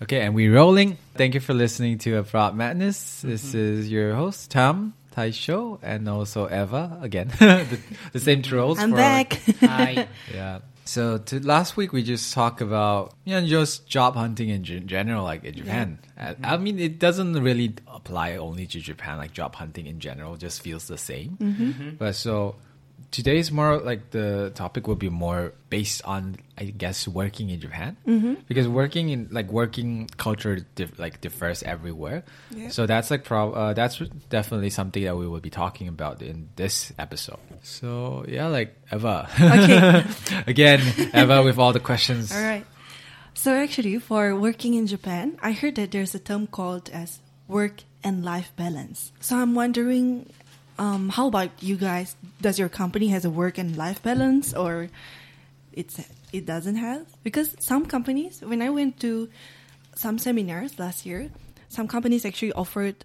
Okay, and we're rolling. Thank you for listening to Abroad Madness. This mm-hmm. is your host, Tom, Taisho, and also Eva again. the, the same trolls. I'm for- back. Hi. Yeah. So to, last week we just talked about you know just job hunting in gen- general, like in Japan. Uh, I mean, it doesn't really apply only to Japan. Like job hunting in general just feels the same. Mm-hmm. Mm-hmm. But so today's more like the topic will be more based on I guess working in Japan because working in like working culture like differs everywhere. Yeah. So that's like prob uh, that's definitely something that we will be talking about in this episode. So yeah, like Eva. Okay. Again, Eva with all the questions. All right. So actually, for working in Japan, I heard that there's a term called as work and life balance. So I'm wondering, um, how about you guys? Does your company has a work and life balance, or it's it doesn't have? Because some companies, when I went to some seminars last year, some companies actually offered,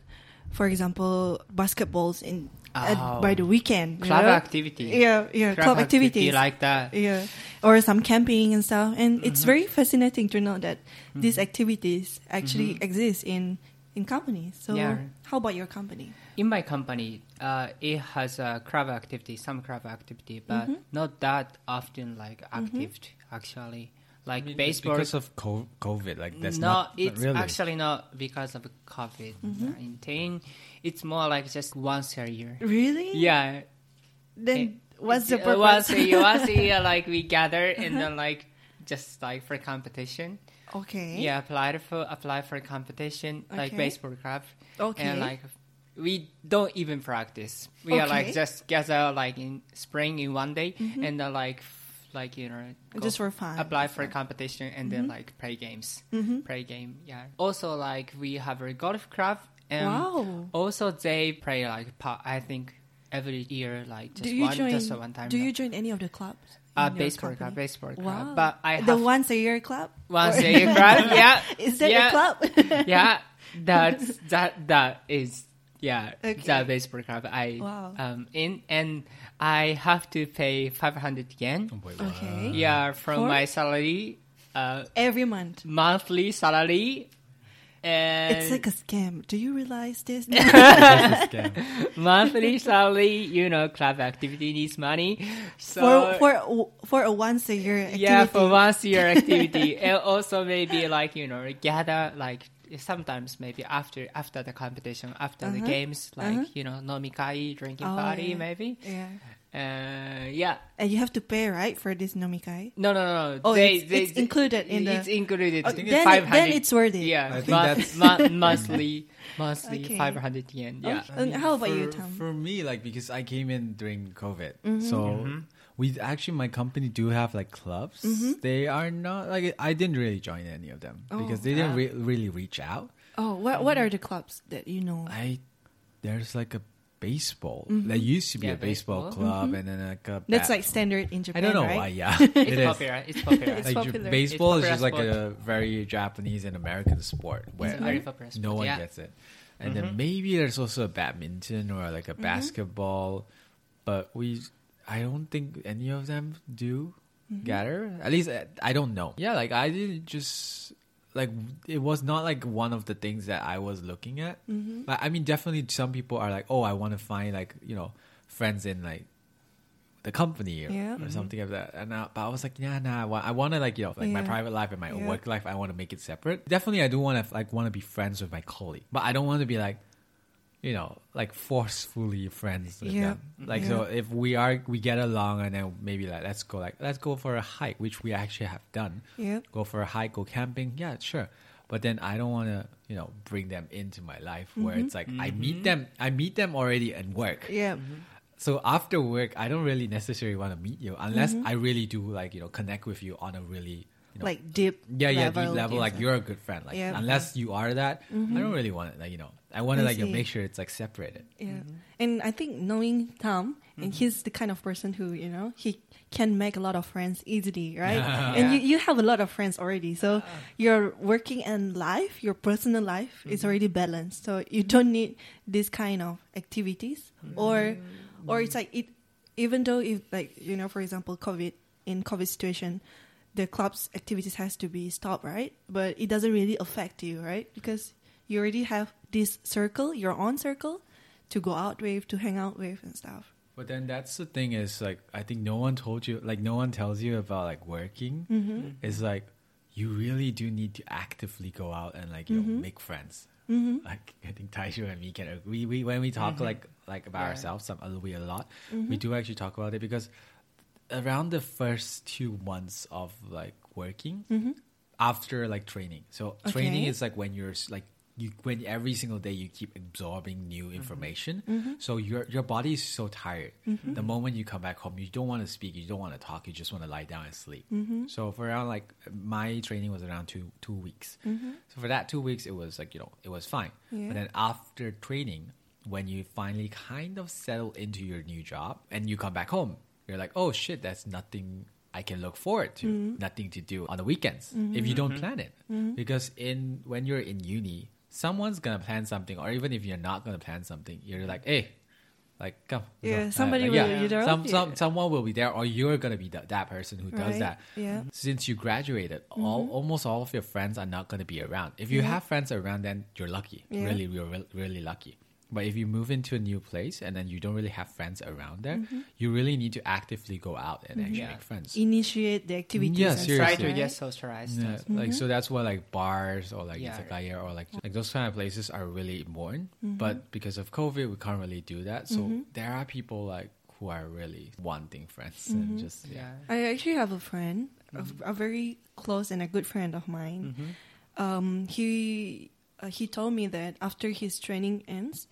for example, basketballs in at, Oh. by the weekend. Club know? activity. Yeah, yeah, club, activity activities like that. yeah or some camping and stuff and it's mm-hmm. very fascinating to know that these mm-hmm. activities actually mm-hmm. exist in in companies so Yeah. How about your company In my company, uh, it has a crab activity, some crab activity, but mm-hmm. not that often like mm-hmm. active actually. Like baseball. because of COVID, like that's no, not, it's really. actually not because of COVID mm-hmm. nineteen. It's more like just once a year. really Yeah. then what's the purpose Once a year, once a year, like we gather and uh-huh. then like just like for competition. Okay Yeah, apply for apply for competition like baseball club. Okay. And like we don't even practice. We are like Okay. just gather like in spring in one day and then like f- like you know Mm-hmm. Just for fun. apply for a competition and then like play games. Mm-hmm. Play game, yeah. Also like we have a golf club and Wow. also they play like I think every year like just do you one join just a one time. do you join any of the clubs uh, baseball club, baseball club. wow But I the once a year club once a year club. Yeah, is that yeah. a club yeah, that's that that is yeah Okay. the baseball club I Wow. um in and I have to pay five hundred yen. Oh boy, wow. okay Yeah, from For? my salary, uh, every month monthly salary, and it's like a scam do you realize this That's a scam. monthly salary. You know, club activity needs money. So for for for a once a year activity yeah, for once a year activity, and also maybe like you know gather like sometimes maybe after after the competition, after the Uh-huh. games, like Uh-huh. you know nomikai drinking Oh, party yeah. maybe. yeah Uh, yeah. And you have to pay, right, for this nomikai? No, no, no. no. Oh, They- it's- they- it's included in the- It's included. Oh, I think then, it's it- 500. then it's worth it. Yeah, I think mon- that's- mon- monthly, monthly Okay. 500 yen. Yeah. Okay. And how about for, you, Tom? For me, like because I came in during COVID, Mm-hmm. so we actually my company do have like clubs. They are not like I didn't really join any of them Oh. because they didn't Ah. re- really reach out. Oh, what what are the clubs that you know? I there's like a baseball. There used to be Yeah, a baseball, baseball. club and then like a Mm-hmm. That's like standard in Japan. I don't know right? why. Yeah, It's it is. popular. It's popular. It's like J- popular. baseball is It's just like a very Japanese and American sport where a very no one yeah. gets it. And then maybe there's also a badminton or like Mm-hmm. a basketball, but we I don't think any of them do Mm-hmm. gather. At least uh, I don't know. Yeah, like I didn't just like it was not like one of the things that I was looking at. Mm-hmm. But I mean, definitely some people are like, oh, I want to find like you know friends in like the company or, Yeah. or something like that. And uh, but I was like, yeah, nah, I want, I want to like you know like my private life and my Yeah. work life. I want to make it separate. Definitely, I do want to like want to be friends with my colleague, but I don't want to be like you know like forcefully friends with Yeah. them. Like so, if we are we get along and then maybe like let's go like let's go for a hike, which we actually have done. Yeah. Go for a hike, go camping. Yeah, sure. But then I don't want to, you know, bring them into my life where Mm-hmm. it's like I meet them, I meet them already at work. Yeah. So after work, I don't really necessarily want to meet you unless Mm-hmm. I really do like you know connect with you on a really you know, Like deep. yeah yeah level, deep level like you're a good friend like Yeah. Mm-hmm. unless you are that I don't mm-hmm. really want it like you know I want to like you know, make sure it's like separated. Yeah. Mm-hmm. And I think knowing Tom, and mm-hmm. he's the kind of person who, you know, he can make a lot of friends easily, right? And you, you have a lot of friends already. So your working and life, your personal life is already balanced. So you don't need this kind of activities or or it's like it even though if like, you know, for example, COVID in COVID situation, the club's activities has to be stopped, right? But it doesn't really affect you, right? Because you already have this circle, your own circle, to go out with, to hang out with, and stuff. But then that's the thing is like I think no one told you like no one tells you about like working. Mm-hmm. It's like you really do need to actively go out and like you Mm-hmm. know make friends. Like I think Taishu and me can agree. We when we talk like like about Yeah. ourselves, some we a lot. Mm-hmm. We do actually talk about it because around the first two months of like working after like training. So training Mm-hmm. Is like when you're like you when every single day you keep absorbing new Mm-hmm. information. So your your body is so tired. The moment you come back home, you don't want to speak, you don't want to talk, you just want to lie down and sleep. Mm-hmm. So for around like my training was around two two weeks. Mm-hmm. So for that two weeks, it was like you know it was fine. Yeah. But then after training, when you finally kind of settle into your new job and you come back home, you're like, oh shit, that's nothing I can look forward to. Mm-hmm. Nothing to do on the weekends if you don't plan it. Mm-hmm. Because in when you're in uni, someone's gonna plan something, or even if you're not gonna plan something, you're like, hey. Like come, Yeah, go. Uh, somebody like, will yeah. be there. Some, some, Yeah. someone will be there, or you're gonna be that that person who does Right, that. yeah. Since you graduated, all almost all of your friends are not gonna be around. If you Yeah. have friends around, then you're lucky. Yeah. Really, you're re- really lucky. But if you move into a new place and then you don't really have friends around there, you really need to actively go out and actually Yeah. make friends. Initiate the activities. Yeah, and seriously. Try to right? get socialized. Yeah, like so that's why like bars or like Yeah. izakaya or like like those kind of places are really important. Mm-hmm. But because of COVID, we can't really do that. So there are people like who are really wanting friends Mm-hmm. and just yeah. Yeah. I actually have a friend, a, a very close and a good friend of mine. Um, he uh, he told me that after his training ends,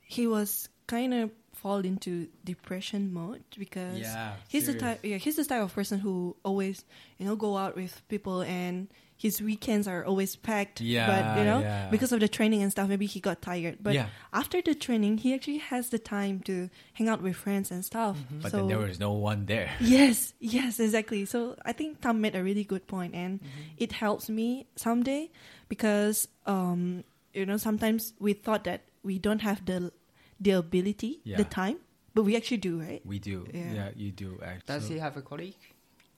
he was kind of fall into depression mode because Yeah, he's the type yeah he's the type of person who always you know go out with people and his weekends are always packed Yeah, but you know yeah. because of the training and stuff maybe he got tired but Yeah. after the training he actually has the time to hang out with friends and stuff But so then there was no one there. Yes, yes, exactly. So I think Tom made a really good point, and Mm-hmm. it helps me someday because um, you know sometimes we thought that we don't have the the ability, Yeah. the time, but we actually do, right? We do. Yeah. Yeah, you do actually. Does he have a colleague?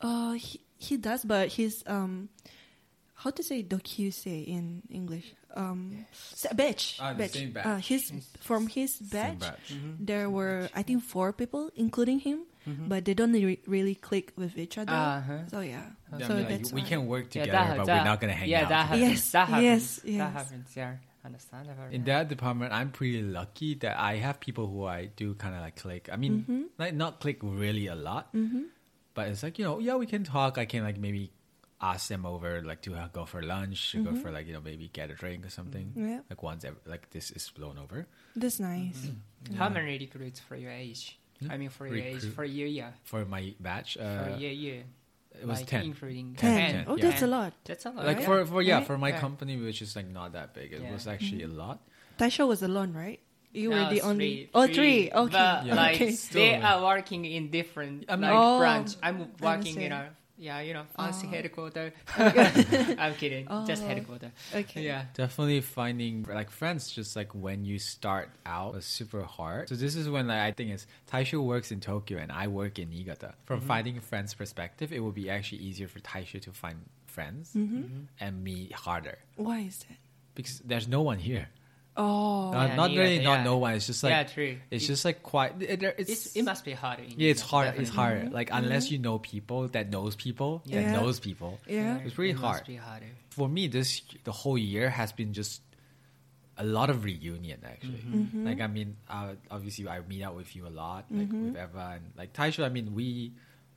Uh, he, he does, but he's um, how to say say in English? Um, s- batch, Ah, the same batch. Uh, his from his Same batch, batch. there were I think four people, including him, but they don't re- really click with each other. Uh-huh. So yeah, Yeah, so I mean, like, we can work Yeah, together, that- but that- we're not gonna hang yeah, out. that happens. Yes, that happens. yes, That happens. Yeah, understandable. in that department, I'm pretty lucky that I have people who I do kind of like click. I mean, Mm-hmm. like not click really a lot, but it's like you know, yeah, we can talk. I can like maybe ask them over like to uh, go for lunch, to go for like you know maybe get a drink or something. Mm-hmm. Yeah. Like once ever, like this is blown over That's nice. Mm-hmm. How many recruits for your age? Hmm? I mean, for your age, for your year, for my batch. for Uh, your year. it was like, ten. including Ten. Ten. Ten, Oh, yeah. that's a lot. That's a lot. Like right? for for yeah Right? for my Yeah. company, which is like not that big, it Yeah. was actually a lot. Taisha was alone, right? You were the it's only. three- oh, three. Okay. But Yeah. like okay. they are working in different I mean- like Oh, branch. I'm working in understand. a yeah, you know, fancy Oh. headquarter. I'm kidding, just Oh. headquarter. Ah, okay. Yeah. Definitely finding like friends just like when you start out was super hard. So this is when like, I think it's Taishu works in Tokyo and I work in Niigata. From mm-hmm. finding friends perspective, it would be actually easier for Taishu to find friends mm-hmm. and me harder Why is that? because there's no one here. Oh. Not, Yeah, not Niigata, really, not yeah. no one. It's just like yeah, true. it's It- just like quite. It, it's, it's, it must be harder. in yeah, it's Japan, hard. It's definitely. harder. Like unless you know people that knows people that Yeah. knows people. yeah. It's really it hard. Must be harder. for me this the whole year has been just a lot of reunion actually Mm-hmm. like i mean uh, obviously i meet out with you a lot like Mm-hmm. with eva and like taisha i mean we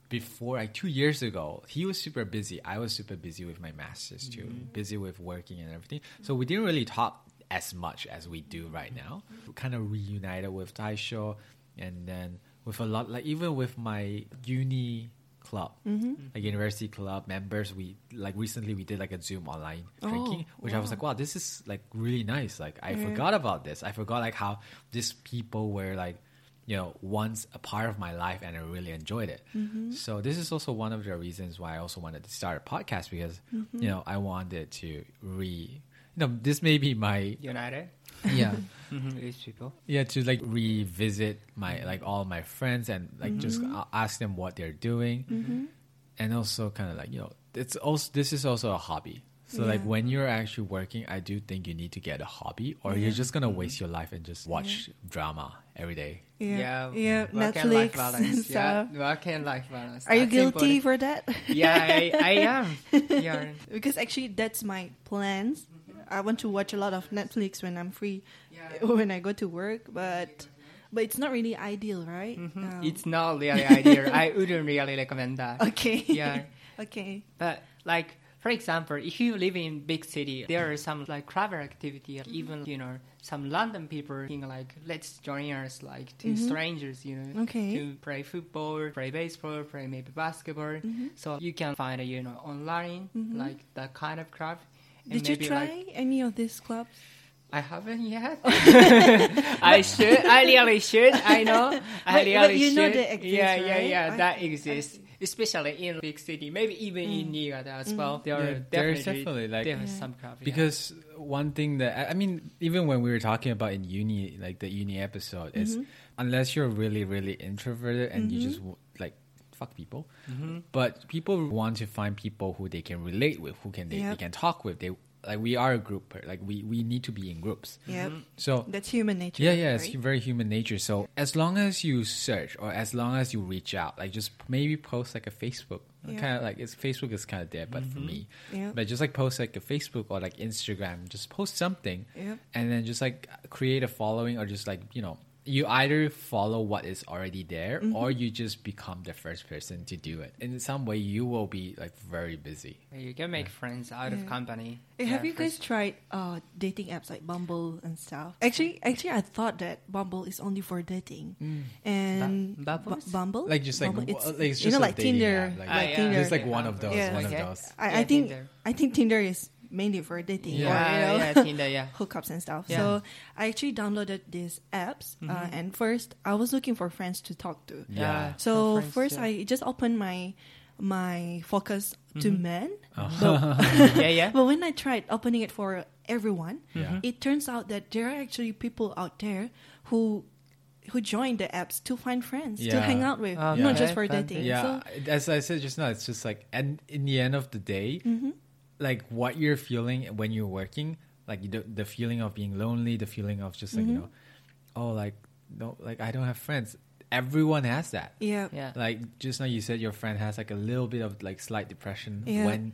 before like two years ago he was super busy i was super busy with my masters too Mm-hmm. busy with working and everything so we didn't really talk as much as we do right now we kind of reunited with taisha and then with a lot like even with my uni club Mm-hmm. like university club members we like recently we did like a zoom online Oh, drinking which i was like wow this is like really nice like i Yeah. forgot about this i forgot like how these people were like you know once a part of my life and i really enjoyed it Mm-hmm. so this is also one of the reasons why i also wanted to start a podcast because Mm-hmm. you know i wanted to re you know this may be my United. yeah mm-hmm, These people. yeah to like revisit my like all my friends and like just Mm-hmm. a- ask them what they're doing mm-hmm. and also kind of like you know it's also this is also a hobby so like when you're actually working i do think you need to get a hobby or you're just gonna waste mm-hmm. your life and just watch drama every day Yeah, yeah, work and life Netflix balance. and stuff. Yeah, work and life balance. Are you That's guilty important. for that? yeah, I, I am. Yeah. because actually, that's my plans. I want to watch a lot of Netflix when I'm free, Yeah. when I go to work. But but it's not really ideal, right? Um, Mm-hmm. It's not really ideal. I wouldn't really recommend that. okay. Yeah. okay. But like for example, if you live in big city, there are some like clever activity. Even you know some London people think like let's join us like to strangers, you know, Mm-hmm. Okay. to play football, play baseball, play maybe basketball. Mm-hmm. So you can find you know online like that kind of club. And Did you try Like, any of these clubs? I haven't yet. I should. I really should. I know. I But- really but you should. they exist, yeah, yeah, right? yeah. I- that exists, especially in big city. Maybe even Mm. in New York as well. There Yeah, are there's definitely, definitely, like- there are Yeah. some clubs yeah. because one thing that I- I mean, even when we were talking about in uni, like the uni episode, is Mm-hmm. unless you're really, really introverted and you just w- like fuck people, Mm-hmm. but people want to find people who they can relate with, who can they, they can talk with. They like we are a group, like we we need to be in groups. Yep. So That's human nature. yeah, yeah, it's very human nature. So as long as you search or as long as you reach out, like just maybe post like a Facebook, Yeah. kind of like it's Facebook is kind of there, but for me, Yeah. but just like post like a Facebook or like Instagram, just post something, Yep. and then just like create a following or just like you know. You either follow what is already there, Mm-hmm. or you just become the first person to do it. In some way, you will be like very busy. you can make friends out Yeah. of company. Hey, have you guys tried uh, dating apps like Bumble and stuff? Actually, actually, I thought that Bumble is only for dating, and Bu- Bubbles? Bu- Bumble, Like just like Bumble, it's, like it's you know a like Tinder, app, like- like Ah, yeah. Tinder. Just like one of those, Yeah. one Okay. of those. I, I think Tinder. I think Tinder is mainly for dating Yeah. or you Yeah, know yeah, Tinder, yeah. hookups and stuff. Yeah. So I actually downloaded these apps, uh, Mm-hmm. and first I was looking for friends to talk to. Yeah. So friends, first yeah. I just opened my my focus to Mm-hmm. men, Oh. but, yeah, yeah. but when I tried opening it for everyone, Yeah. it turns out that there are actually people out there who who join the apps to find friends to hang out with, Okay, not just for dating. Yeah, So, as I said just now, it's just like, and in the end of the day, Mm-hmm. Like what you're feeling when you're working, like the the feeling of being lonely, the feeling of just like Mm-hmm. you know, oh like no, like I don't have friends. Everyone has that. yeah, Yeah. Like just now, you said your friend has like a little bit of like slight depression Yeah. when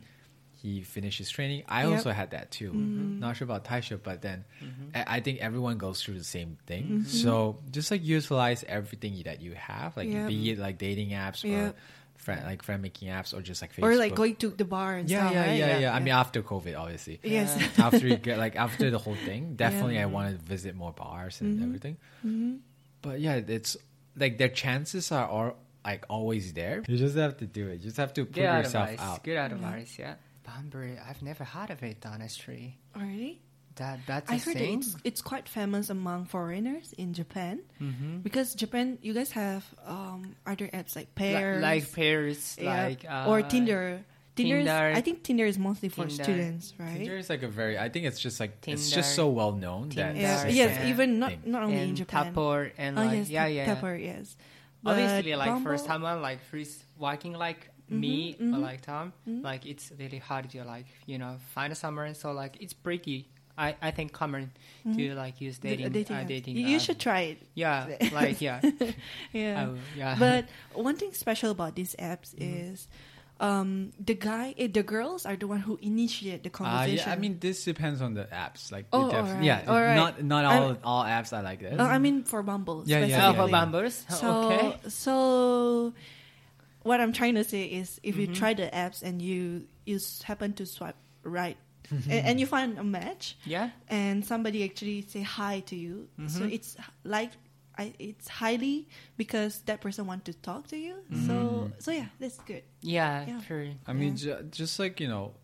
he finishes training. I Yep. also had that too. Mm-hmm. Not sure about Taisha, but then Mm-hmm. I I think everyone goes through the same thing. Mm-hmm. So just like utilize everything that you have, like Yep. be it like dating apps or Yep. Friend like friend making apps or just like Facebook. or like going to the bar and yeah, stuff. yeah, right? yeah, yeah, I mean, after COVID, obviously. yes, after you get like after the whole thing, definitely I want to visit more bars and mm-hmm. everything. Mm-hmm. But yeah, it's like their chances are all like always there. You just have to do it. You just have to put Good yourself advice. out. Good advice, yeah. Bumble, I've never heard of it, honestly. already. That that's I a heard thing. it's it's quite famous among foreigners in Japan Mm-hmm. because Japan, you guys have um, other apps like Li- Pairs, like pairs, yeah, like uh, or Tinder. Tinder, is, I think Tinder is mostly for Tinder. students, right? Tinder is like a very. I think it's just like it's just so well known that yeah, it's yes, a even not thing. not only in Japan. Tapple and oh like yes, yeah, yeah. Tapple, yes. But Obviously, like for Bumble- someone like who's walking like Mm-hmm, me or like Tom, like it's really hard to like you know find a someone. So like it's pretty. I, I think common to like use Mm-hmm. dating dating uh, dating. You, app. should try it. yeah like yeah Yeah. Will, yeah But one thing special about these apps Mm-hmm. is um, the guy, eh, the girls are the one who initiate the Uh, conversation. yeah, I mean, this depends on the apps. Like, Oh, def- yeah, alright. not not I'm- all all apps are like this. Uh, I mean for Bumble. Yeah, yeah, oh, for yeah. Bumbles So, okay so what I'm trying to say is, if Mm-hmm. you try the apps and you you happen to swipe right, and, and you find a match, yeah and somebody actually say hi to you, so Mm-hmm. it's like. I, it's highly because that person want to talk to you. Mm-hmm. So so yeah, that's good. yeah, Yeah. true I mean, ju- just like you know,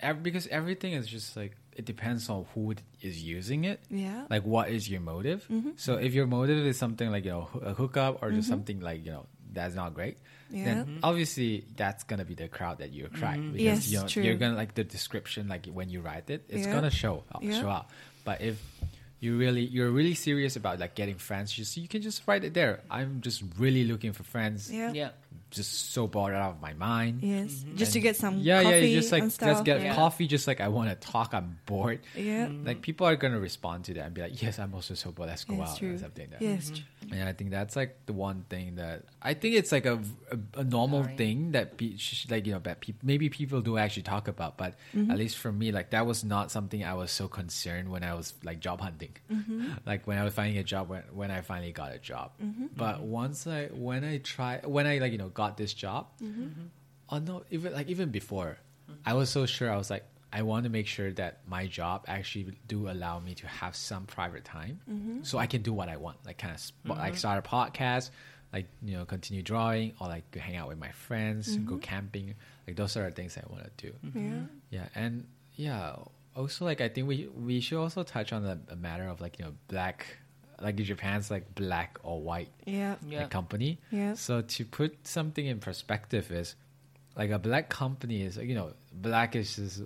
ev- because everything is just like it depends on who is using it. Yeah. Like, what is your motive? Mm-hmm. So, if your motive is something like you know a hookup or just something like you know that's not great, Yeah. then obviously that's gonna be the crowd that you attract mm-hmm. because Yes, you know, true. you're gonna like the description like when you write it, it's Yeah. gonna show Yeah. show out. But if you really you're really serious about like getting friends, just you can just write it there. I'm just really looking for friends Yeah. yeah just so bored out of my mind. Yes, mm-hmm. just to get some yeah, coffee yeah, just like and let's get Yeah. coffee. Just like I want to talk. I'm bored. yeah, Like people are gonna respond to that and be like, "Yes, I'm also so bored. Let's go Yes, out." true. Or something like that. yes, true. And I think that's like the one thing that I think it's like a, a, a normal Sorry. thing that pe- like you know that peop maybe people do actually talk about, but mm-hmm. at least for me, like that was not something I was so concerned when I was like job hunting, mm-hmm. like when I was finding a job when when I finally got a job. Mm-hmm. But once I when I try when I like you know got this job, oh no, even like even before, I was so sure I was like. I want to make sure that my job actually do allow me to have some private time, so I can do what I want, like kind of sp- like start a podcast, like you know continue drawing, or like go hang out with my friends, go mm-hmm. camping. Like those are the things I want to do. Mm-hmm. Yeah. Yeah, and yeah, also like I think we we should also touch on the, the matter of like you know black, like in Japan's like black or white Yeah. Yeah. like, company. Yeah. So to put something in perspective is like a black company is you know black is just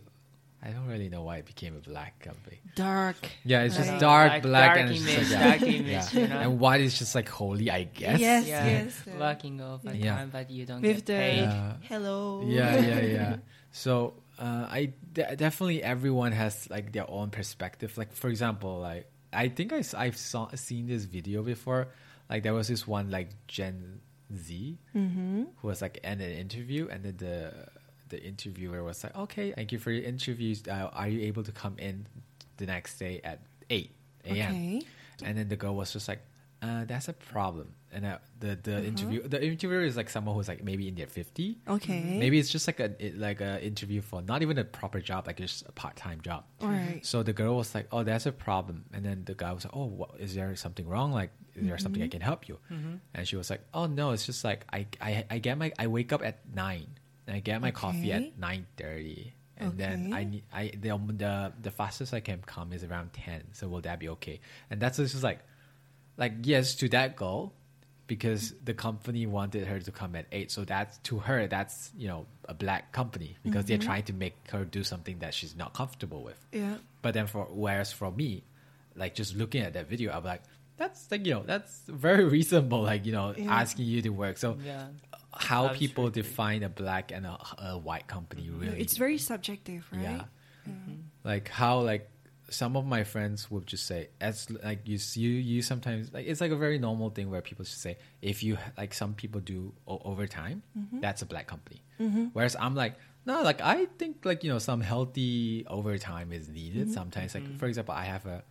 I don't really know why it became a black company. Dark. Yeah, it's Right. just dark Like black dark and it's just like, yeah. dark image, yeah. you know? and white is just like holy, I guess. Yes, yeah, yes. uh, working overtime, Yeah. but you don't With get the paid. Yeah. hello. yeah yeah yeah so uh, i de- definitely everyone has like their own perspective like for example like i think I, have saw, seen this video before like there was this one like gen z Mm-hmm. who was like in an interview and then the the interviewer was like okay thank you for your interviews uh, are you able to come in the next day at 8 a.m Okay. and then the girl was just like, uh, "That's a problem." And uh, the the Uh-huh. interview the interviewer is like someone who's like maybe in their fifty. Okay. Maybe it's just like a it, like a interview for not even a proper job, like just a part time job. All right. So the girl was like, "Oh, that's a problem," and then the guy was like, "Oh, what, is there something wrong? Like, is there something Mm-hmm. I can help you?" And she was like, "Oh no, it's just like I I, I get my I wake up at nine I get my coffee at nine thirty, and then I need I the the the fastest I can come is around ten. So will that be okay?" And that's just like, like yes to that goal. Because the company wanted her to come at eight, so that's to her that's you know a black company because they're mm-hmm. trying to make her do something that she's not comfortable with. Yeah. But then for whereas for me, like just looking at that video, I'm like, that's like you know that's very reasonable. Like you know Yeah. asking you to work. So Yeah. How That's people very true. define a black and a, a white company mm-hmm. really? It's very subjective, right? yeah. Mm-hmm. Like how like some of my friends would just say as like you you you sometimes like it's like a very normal thing where people just say if you like some people do o- overtime mm-hmm. that's a black company. Whereas i'm like no like i think like you know some healthy overtime is needed sometimes. Like for example i have a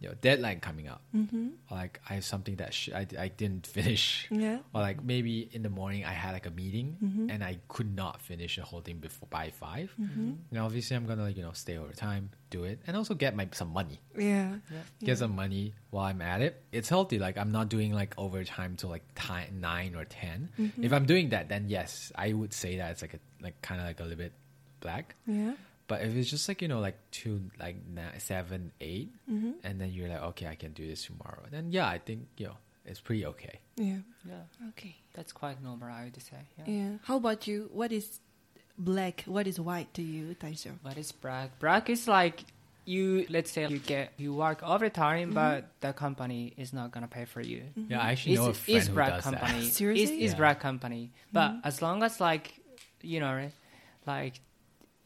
you know deadline coming up mm-hmm. or like i have something that sh- I, I didn't finish Yeah. or like maybe in the morning I had like a meeting mm-hmm. and I could not finish the whole thing before by 5 mm-hmm. And obviously I'm gonna like, you know stay over time, do it, and also get my some money. Yeah. Get some money while I'm at it. It's healthy. Like I'm not doing like overtime till like ti nine or 10 If I'm doing that, then yes, I would say that it's like a like kind of like a little bit black. Yeah. But if it's just like you know like two like ni- seven eight, Mm-hmm. and then you're like okay I can do this tomorrow, then yeah I think you know it's pretty okay. Yeah. Yeah. Okay. That's quite normal, I would say. Yeah. Yeah. How about you? What is black? What is white to you, Taisho? What is black? Black is like you. Let's say you get you work overtime, mm-hmm. but the company is not gonna pay for you. Mm-hmm. Yeah, I actually know a It's, friend it's who does company. that. Seriously? It's, it's Yeah. brag company. But mm-hmm. as long as like you know, like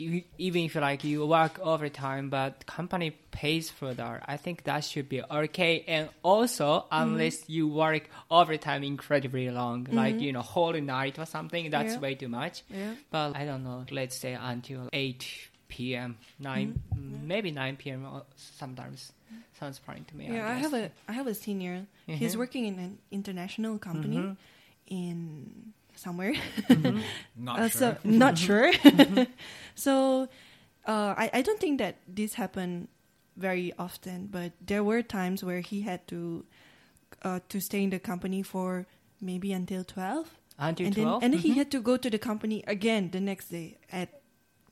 you, even if like you work overtime, but company pays for that, I think that should be okay. And also, unless you work overtime incredibly long, like you know, whole night or something, that's Yeah. way too much. Yeah. But I don't know. Let's say until eight p.m., 9 mm, maybe nine p.m. Sometimes sounds fine to me. Yeah, I, I, have a I have a senior. He's Mhm. working in an international company Mhm. in somewhere. Not Uh, So not sure. so uh, I I don't think that this happened very often, but there were times where he had to uh, to stay in the company for maybe until twelve, until and then twelve. and then he had to go to the company again the next day at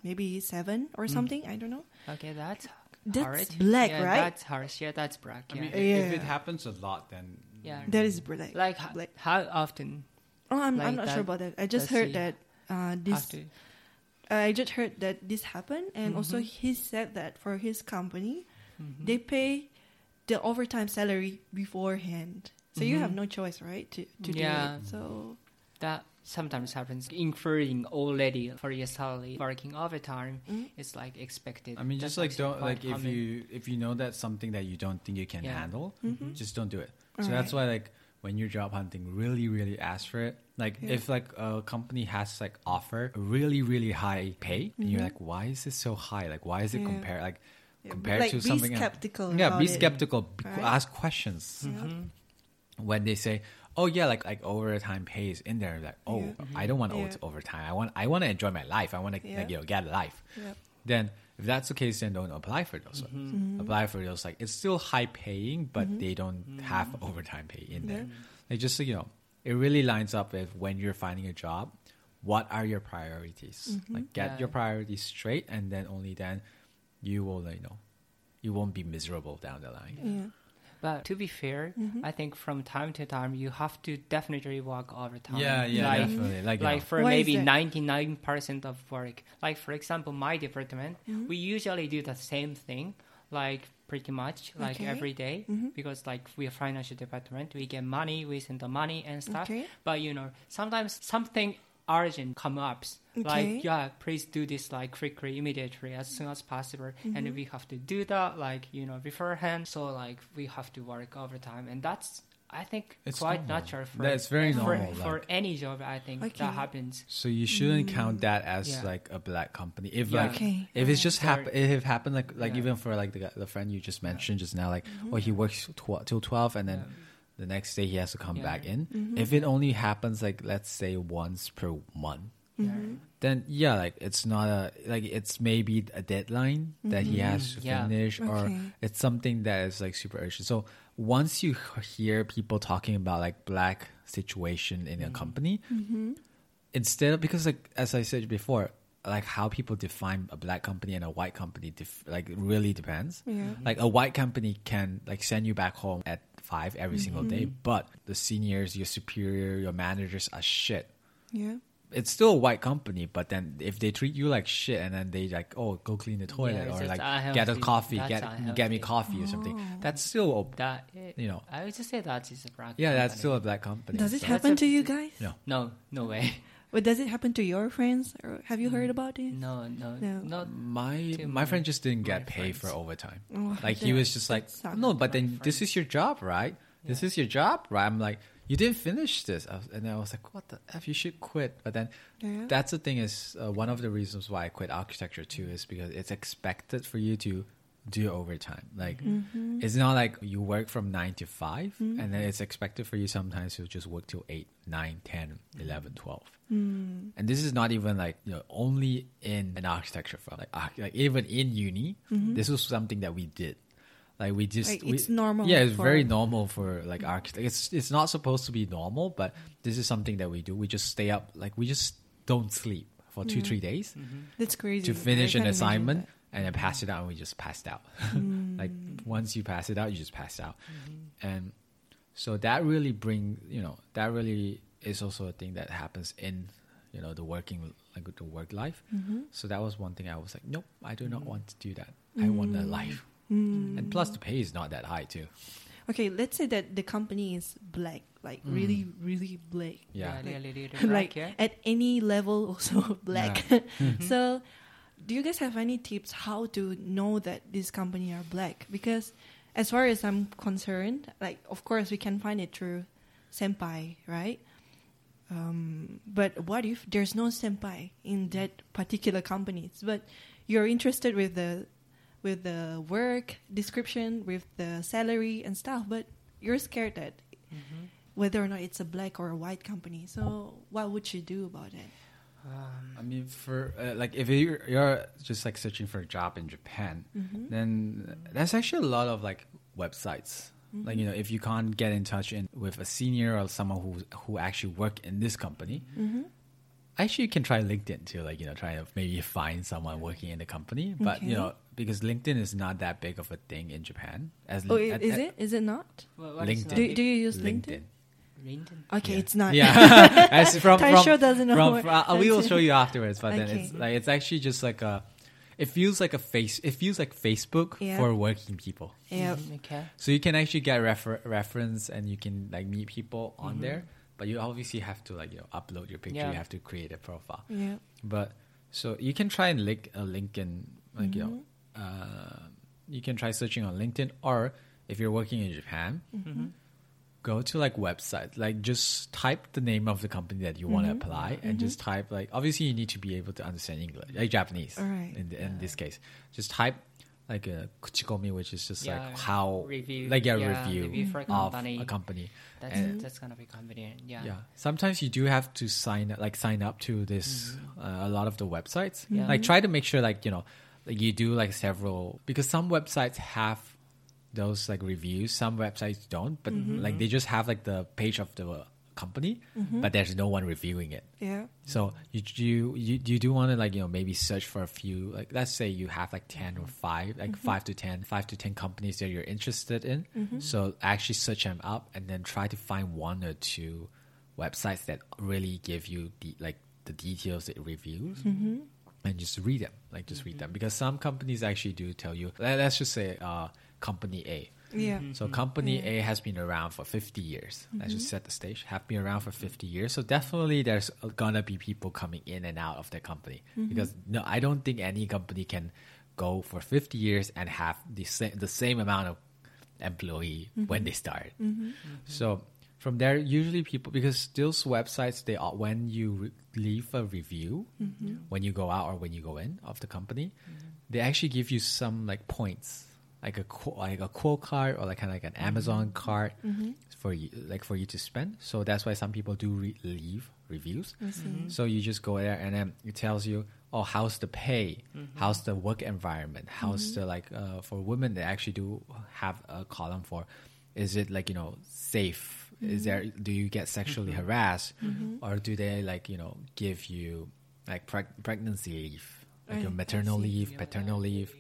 maybe seven or Mm. something. I don't know. Okay, that's That's harsh. black, yeah, right? That's harsh. Yeah, that's black. I Yeah. mean, if, if it happens a lot, then Yeah. That is black. like black. how often Oh, I'm, I'm not that- sure about that. I just heard the- that uh, this. after? I just heard that this happened, and also Mhm. he said that for his company, Mhm. they pay the overtime salary beforehand, so you have Mhm. no choice, right? To to Yeah. do it. So that sometimes happens, including already for your salary, working overtime, it's like expected. I mean, That's just like don't quite like if you if you know that's something that you don't think you can Yeah. handle, Mm-hmm. just don't do it. So that's why like when you're job hunting, really really ask for it. Like Yeah. if like a company has like offer a really really high pay, and you're like, why is this so high? Like why is it Mm-hmm. Yeah. compared like Yeah, compared like, to be something else? skeptical Yeah, be it. skeptical. Be- Right. Ask questions. When they say, "Oh yeah, like like overtime pay is in there," like, "Oh, Yeah. I don't want Yeah. overtime. I want I want to enjoy my life. I want to Yeah. like you know get a life." Yep. then if that's the case, then don't apply for those. ones. Mm-hmm. Apply for those like it's still high paying, but they don't have overtime pay in there. Like just so you know, it really lines up with when you're finding a job. What are your priorities? Mm-hmm. Like get Yeah. your priorities straight, and then only then you will you know you won't be miserable down the line. Yeah. But to be fair, Mm-hmm. I think from time to time you have to definitely work overtime. Yeah, yeah, like, definitely. Like, like know, for Why maybe ninety nine percent of work. Like for example, my department, Mm-hmm. we usually do the same thing, like pretty much like Okay. every day, Mhm. because like we are financial department, we get money, we send the money and stuff. Okay. But you know, sometimes something urgent come ups. Okay. Like yeah, please do this like quickly, immediately, as soon as possible, Mm-hmm. and we have to do that like you know beforehand. So like we have to work overtime, and that's I think It's quite normal. natural for That's very for, normal, for like- any job. I think Okay. that happens. So you shouldn't count that as Yeah. like a black company. If Yeah. like Okay. if it's just Sorry. happen, if it happened like like Yeah. even for like the the friend you just mentioned just now, like Mm-hmm. oh he works tw- till twelve and then the next day he has to come Yeah. back in. Mm-hmm. If it only happens like let's say once per month, Mm-hmm. then yeah, like it's not a like it's maybe a deadline that he has to Yeah. finish, or Okay. it's something that is like super urgent. So once you hear people talking about like black situation in a company, instead of because like as I said before, like how people define a black company and a white company, dif- like really depends. Yeah. Like a white company can like send you back home at five every single day, mm-hmm. but the seniors, your superior, your managers are shit Yeah. it's still a white company, but then if they treat you like shit and then they like, oh, go clean the toilet it's or like unhealthy. get a coffee, That's get get me unhealthy. coffee or something, oh. that's still a, That you know, I would just say that is a black. yeah, that's still a black company. Does it so- happen a- to you guys? No. No, no way. But does it happen to your friends? Or have you Mm. heard about it? No, no, No. not. My my my- friend just didn't get paid for overtime. Oh, Like he was just like, no, but My then this is your job, right? This is your job, right? I'm like, you didn't finish this, I was, and then I was like, what the f? You should quit. But then Yeah. that's the thing is uh, one of the reasons why I quit architecture too is because it's expected for you to do overtime. Like Mm-hmm. it's not like you work from nine to 5 and then it's expected for you sometimes to just work till 8, 9, 10, 11, 12. Mm. And this is not even like you know only in an architecture firm. Like, arch- like even in uni, this was something that we did. Like we just Like, we- it's normal Yeah, it's for- very normal for like architect. It's it's not supposed to be normal, but this is something that we do. We just stay up. Like we just don't sleep for two three days That's crazy. to finish an assignment that. And then pass it out. And we just passed out. like hmm. once you pass it out, you just pass out. Mm-hmm. And so that really bring you know that really is also a thing that happens in you know the working like the work life. Mm-hmm. So that was one thing I was like, nope, I do not mm. want to do that. I want a life. Mm. And plus, the pay is not that high too. Okay, let's say that the company is black, like mm. really, really black. Yeah. really, really like black, yeah. at any level also black. Mm-hmm. so do you guys have any tips how to know that this company are black? Because as far as I'm concerned, like of course we can find it through senpai, right? Um, but what if there's no senpai in that particular companies, but you're interested with the with the work description, with the salary and stuff, but you're scared that Mm-hmm. whether or not it's a black or a white company. So what would you do about it? Um, I mean, for uh, like if you're, you're just like searching for a job in Japan, then there's actually a lot of like websites. Like you know, if you can't get in touch in, with a senior or someone who who actually work in this company, actually you can try LinkedIn to like you know try to maybe find someone working in the company. But you know, because LinkedIn is not that big of a thing in Japan. As Oh, at- is at- it? Is it not? what- what is LinkedIn. that? Do, do you use LinkedIn? LinkedIn? LinkedIn? Okay, Yeah. it's not. Yeah, As from, from, sure doesn't know from- from- uh, we will show you afterwards. But then it's like it's actually just like a. It feels like a face. It feels like Facebook Yeah. for working people. Yeah. Mhm, Okay. So you can actually get refer- reference and you can like meet people on Mm-hmm. there. but you obviously have to like you know upload your picture. Yeah. You have to create a profile. Yeah. But so you can try and link a LinkedIn, like you know, Mm-hmm. uh, you can try searching on LinkedIn, or if you're working in Japan, Mm-hmm. Go to like website, like just type the name of the company that you want to Mm-hmm. apply, and just type like obviously you need to be able to understand English, like Japanese. Alright. In, the, in this case, just type like a kuchikomi, which is just Yeah, like how review. like a Yeah, review, review for a of a company. That's And- that's gonna be convenient. Yeah. yeah sometimes you do have to sign like sign up to this uh, a lot of the websites Mm-hmm. Yeah. like try to make sure like you know like you do like several because some websites have those like reviews. Some websites don't but Mm-hmm. like they just have like the page of the company mm-hmm. but there's no one reviewing it. Yeah. so you you you, you do want to like you know maybe search for a few like let's say you have like 10 or 5 like mm-hmm. 5 to 10 5 to 10 companies that you're interested in. Mm-hmm. So actually search them up and then try to find one or two websites that really give you the like the details the reviews and just read them like just read them. Because some companies actually do tell you let- let's just say uh company A. Yeah. Mm-hmm. so company A has been around for 50 years. Let's mm-hmm. just set the stage. Have been around for 50 years. So definitely there's gonna be people coming in and out of the company. Mm-hmm. Because no, I don't think any company can go for 50 years and have the same the same amount of employee when they start. So from there, usually people because those websites they are when you re- leave a review when you go out or when you go in of the company, they actually give you some like points, like a like a quote card or like kind of like an mm-hmm. Amazon card mm-hmm. for you like for you to spend. So that's why some people do re- leave reviews. I see. Mm-hmm. So you just go there and then it tells you, oh, how's the pay? How's the work environment? How's the like uh, for women? They actually do have a column for, is it like you know safe? Is there do you get sexually harassed, or do they like you know give you like preg- pregnancy leave, like your Right, I maternal leave, paternal leave,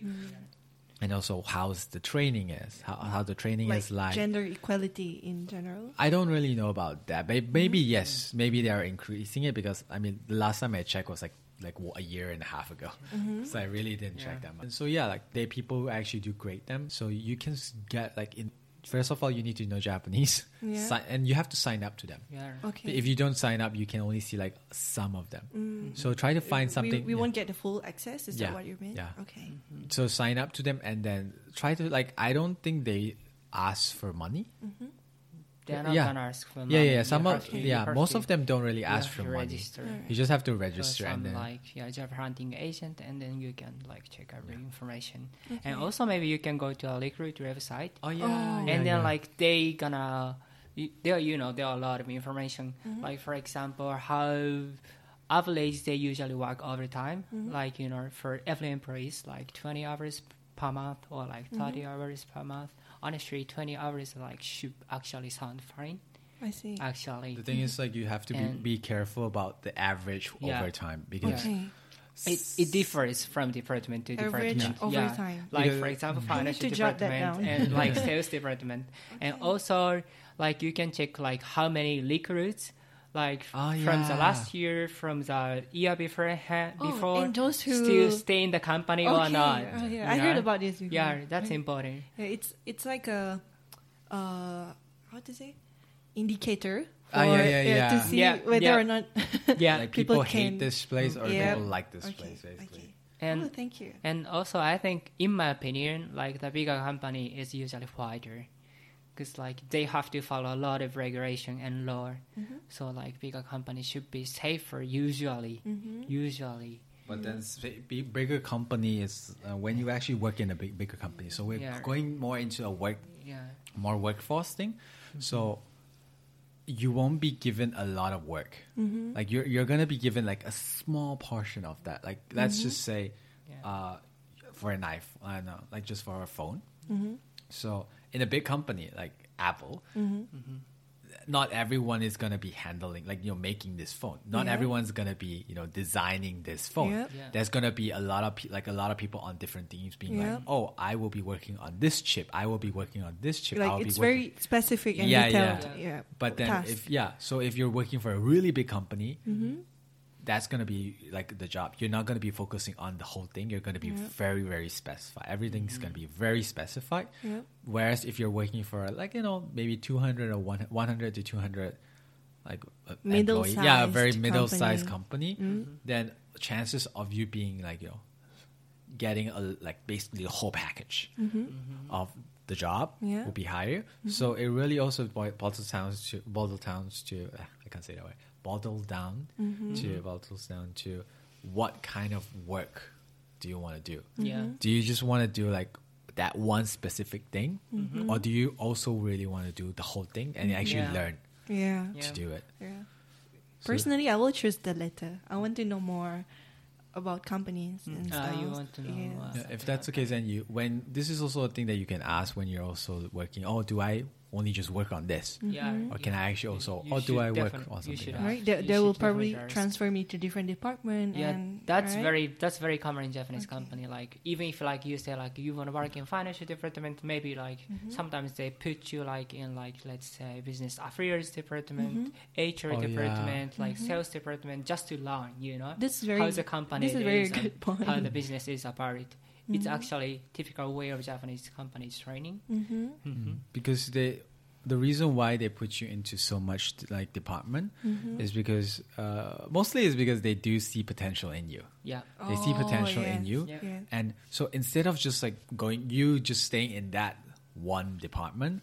and also how's the training is, how how the training Like is like. gender equality in general. I don't really know about that. But maybe yes, maybe they are increasing it because I mean the last time I checked was like like a year and a half ago, mm-hmm. so I really didn't check Yeah. that much. And so yeah, like they people actually do grade them. So you can get like in. First of all, you need to know Japanese, Yeah. Si- and you have to sign up to them. Yeah. Okay. If you don't sign up, you can only see like some of them. Mm. So try to find something. We, we yeah. won't get the full access. Is Yeah, that what you mean? yeah. Okay. Mm-hmm. So sign up to them and then try to like. I don't think they ask for money. Mm-hmm. They're not Yeah. gonna ask for money. Yeah, yeah, yeah. Some of to- yeah, most to- of them don't really ask for to money. Register. Right. You just have to register some and then like yeah, job hunting agent, and then you can like check every information. Okay. And also maybe you can go to a recruit website, Oh yeah, Oh. yeah, and then yeah. like they gonna you- there you know there are a lot of information. Mm-hmm. Like for example, how average they usually work overtime. Mm-hmm. Like you know for every employees like twenty hours per month or like 30 Mm-hmm. hours per month. Honestly, twenty hours like should actually sound fine. I see. Actually, the thing is like you have to be, be careful about the average Yeah. overtime because Okay. It, it differs from department to Average department. overtime. Like Because- for example, need financial to jot that department and like sales department, and also like you can check like how many recruits like Oh, from the last year, from the year before, ha- Oh, before and those who- still stay in the company or not. Oh, yeah. you I heard about this. Before. Yeah, that's Right. important. Yeah, it's it's like a uh how to say indicator. Ah, yeah, for- yeah, yeah. To see Yeah, whether yeah. or not Yeah, like people people, hate can- this place or Yeah. people like this okay. place basically. Okay. and oh, thank you. And also, I think, in my opinion, like the bigger company is usually wider, because like they have to follow a lot of regulation and law. Mm-hmm. So like bigger companies should be safer usually. Mm-hmm. Usually, But then bigger company is uh, when you actually work in a big bigger company. So we're Yeah. going more into a work yeah, more workforce thing. Mm-hmm. So you won't be given a lot of work. Mm-hmm. Like you're you're gonna be given like a small portion of that. Like let's Mm-hmm. just say Yeah. uh, for a knife, I don't know, like just for a phone. Mm-hmm. So in a big company like Apple, Mm-hmm. not everyone is gonna be handling like you know making this phone. Not Yeah. everyone's gonna be you know designing this phone. Yeah. Yeah. There's gonna be a lot of pe- like a lot of people on different teams being Yeah. like, oh, I will be working on this chip. I will be working on this chip. Like I'll it's be working. very specific and Yeah, detailed. yeah. Yeah. But then, task. if yeah, so if you're working for a really big company, Mm-hmm. That's gonna be like the job. You're not gonna be focusing on the whole thing. You're gonna be Yeah. very, very specified. Everything's gonna be mm-hmm. very specified. Yeah. Whereas if you're working for like you know maybe 200 or one 100 to 200 like uh, a Middle-sized employee- yeah, a very middle-sized company. company, mm-hmm. then chances of you being like you know getting a like basically the whole package mm-hmm. of the job Yeah. will be higher. So it really also boi- boils down to boils down to uh, I can't say that way. Boils down to boils down to what kind of work do you want to do? Yeah. Do you just want to do like that one specific thing, Mm-hmm. or do you also really want to do the whole thing and actually Yeah. learn Yeah. Yeah. to do it? Yeah. So- Personally, I will choose the latter. I want to know more about companies and Ah, stuff. you want to know, Yes. Yeah, if that's the case, then you when this is also a thing that you can ask when you're also working. Oh, do I only just work on this, Yeah. or can I actually also? You or do should I work defin- on something? else? Right, they, they will probably transfer me to different department. Yeah, and, that's right? very that's very common in Japanese company. Like even if like you say like you want to work in financial department, maybe like Mm-hmm. sometimes they put you like in like let's say business affairs department, Mm-hmm. HR Oh, yeah. department, like sales department, just to learn. You know, This is very. how the company this is very is and good point. how the business is about it. It's Mhm. actually typical way of Japanese companies training. Mm-hmm. Mm-hmm. because they the reason why they put you into so much like department Mm-hmm. is because uh, mostly is because they do see potential in you. Yeah, They see Oh, potential in you, Yeah. Yeah. and so instead of just like going, you just staying in that one department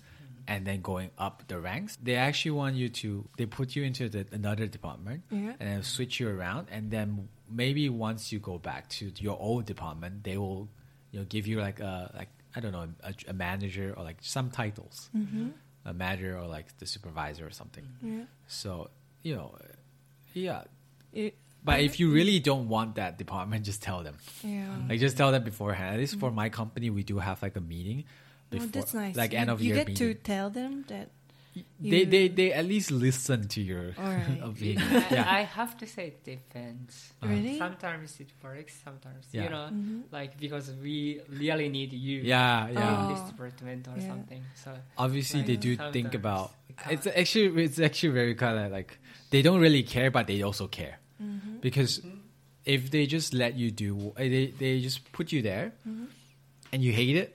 and then going up the ranks, they actually want you to. They put you into the, another department Yeah. and then switch you around, and then maybe once you go back to your old department, they will, you know, give you like a like I don't know a, a manager or like some titles, Mm-hmm. a manager or like the supervisor or something. Yeah. So you know, yeah. It, But if you really don't want that department, just tell them. yeah. Like just tell them beforehand. At least for my company, we do have like a meeting Oh, that's nice. like you, end of you year get meeting. to tell them that. They, you- they they at least listen to your Alright. opinion. I, yeah. I have to say it depends. Really? Sometimes it works, sometimes Yeah. you know, Mhm. like because we really need you. yeah, yeah. In this department or Yeah. something. So Obviously, they do think about. It's actually it's actually very kind of like they don't really care, but they also care Mm-hmm. because if they just let you do, eh, they they just put you there, Mm-hmm. and you hate it.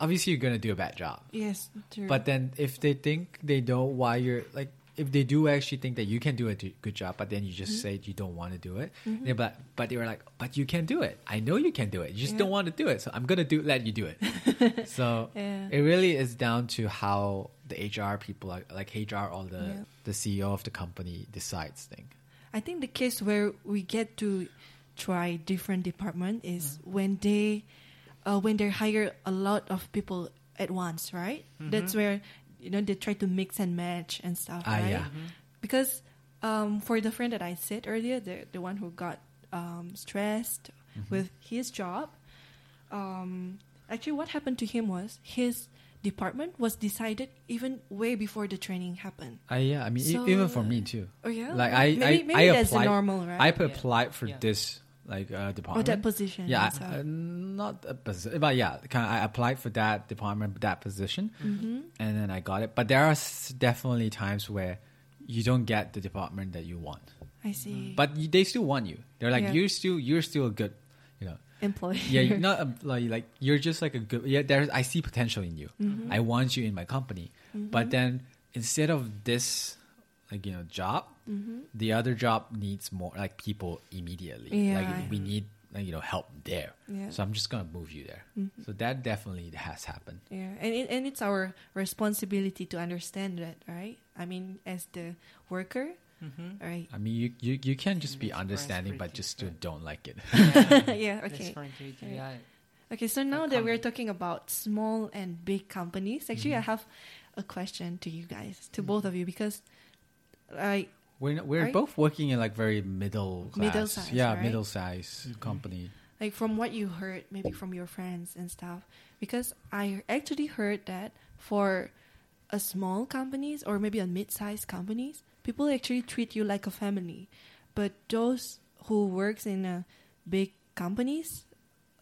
Obviously, you're gonna do a bad job. Yes. True. But then if they think they know why you're like if they do actually think that you can do a d- good job, but then you Mm-hmm. just say you don't want to do it, they're like, but they were like, but you can do it. I know you can do it. You just Yeah. don't want to do it, so I'm gonna do let you do it. so Yeah. it really is down to how the HR people, are, like HR or the Yeah. the CEO of the company decides thing. I think the case where we get to try different department is Mm-hmm. when they uh, when they hire a lot of people at once, right? Mm-hmm. That's where you know they try to mix and match and stuff, Ah, right? yeah. Because um, for the friend that I said earlier, the the one who got um, stressed Mm-hmm. with his job, um, actually, what happened to him was his department was decided even way before the training happened. Uh, yeah, I mean, e- So- even for me too. Oh yeah, Like I, maybe, I, maybe I that's the applied, normal, right? I Yeah. applied for Yeah. this like uh, or department. that position. Yeah, stuff. uh, not a position, but yeah, kind of, I applied for that department, that position, Mm-hmm. and then I got it. But there are definitely times where you don't get the department that you want, I see. but you, they still want you. They're like, Yeah. you're still, you're still a good, you know, employee. yeah, you're not a, like, like you're just like a good. Yeah, there's, I see potential in you. Mhm. I want you in my company, but then instead of this, like you know, job, Mhm. the other job needs more like people immediately. Yeah. Like we need you know help there. Yeah. So I'm just gonna move you there. Mhm. So that definitely has happened. Yeah, and it, and it's our responsibility to understand that, right? I mean, as the worker, Mm-hmm. right? I mean, you you, you can just be understanding, but just still don't like it. yeah. That's Okay. fine to do, Yeah. yeah. Okay. So now that we're talking about small and big companies, actually, I Mhm. have a question to you guys, to both of you, because I we're not, we're Right? both working in like very middle class, Middle size, yeah, right? middle size Mhm. company. like from what you heard, maybe from your friends and stuff, because I actually heard that for a small companies or maybe a mid-sized companies, people actually treat you like a family, but those who works in a big companies,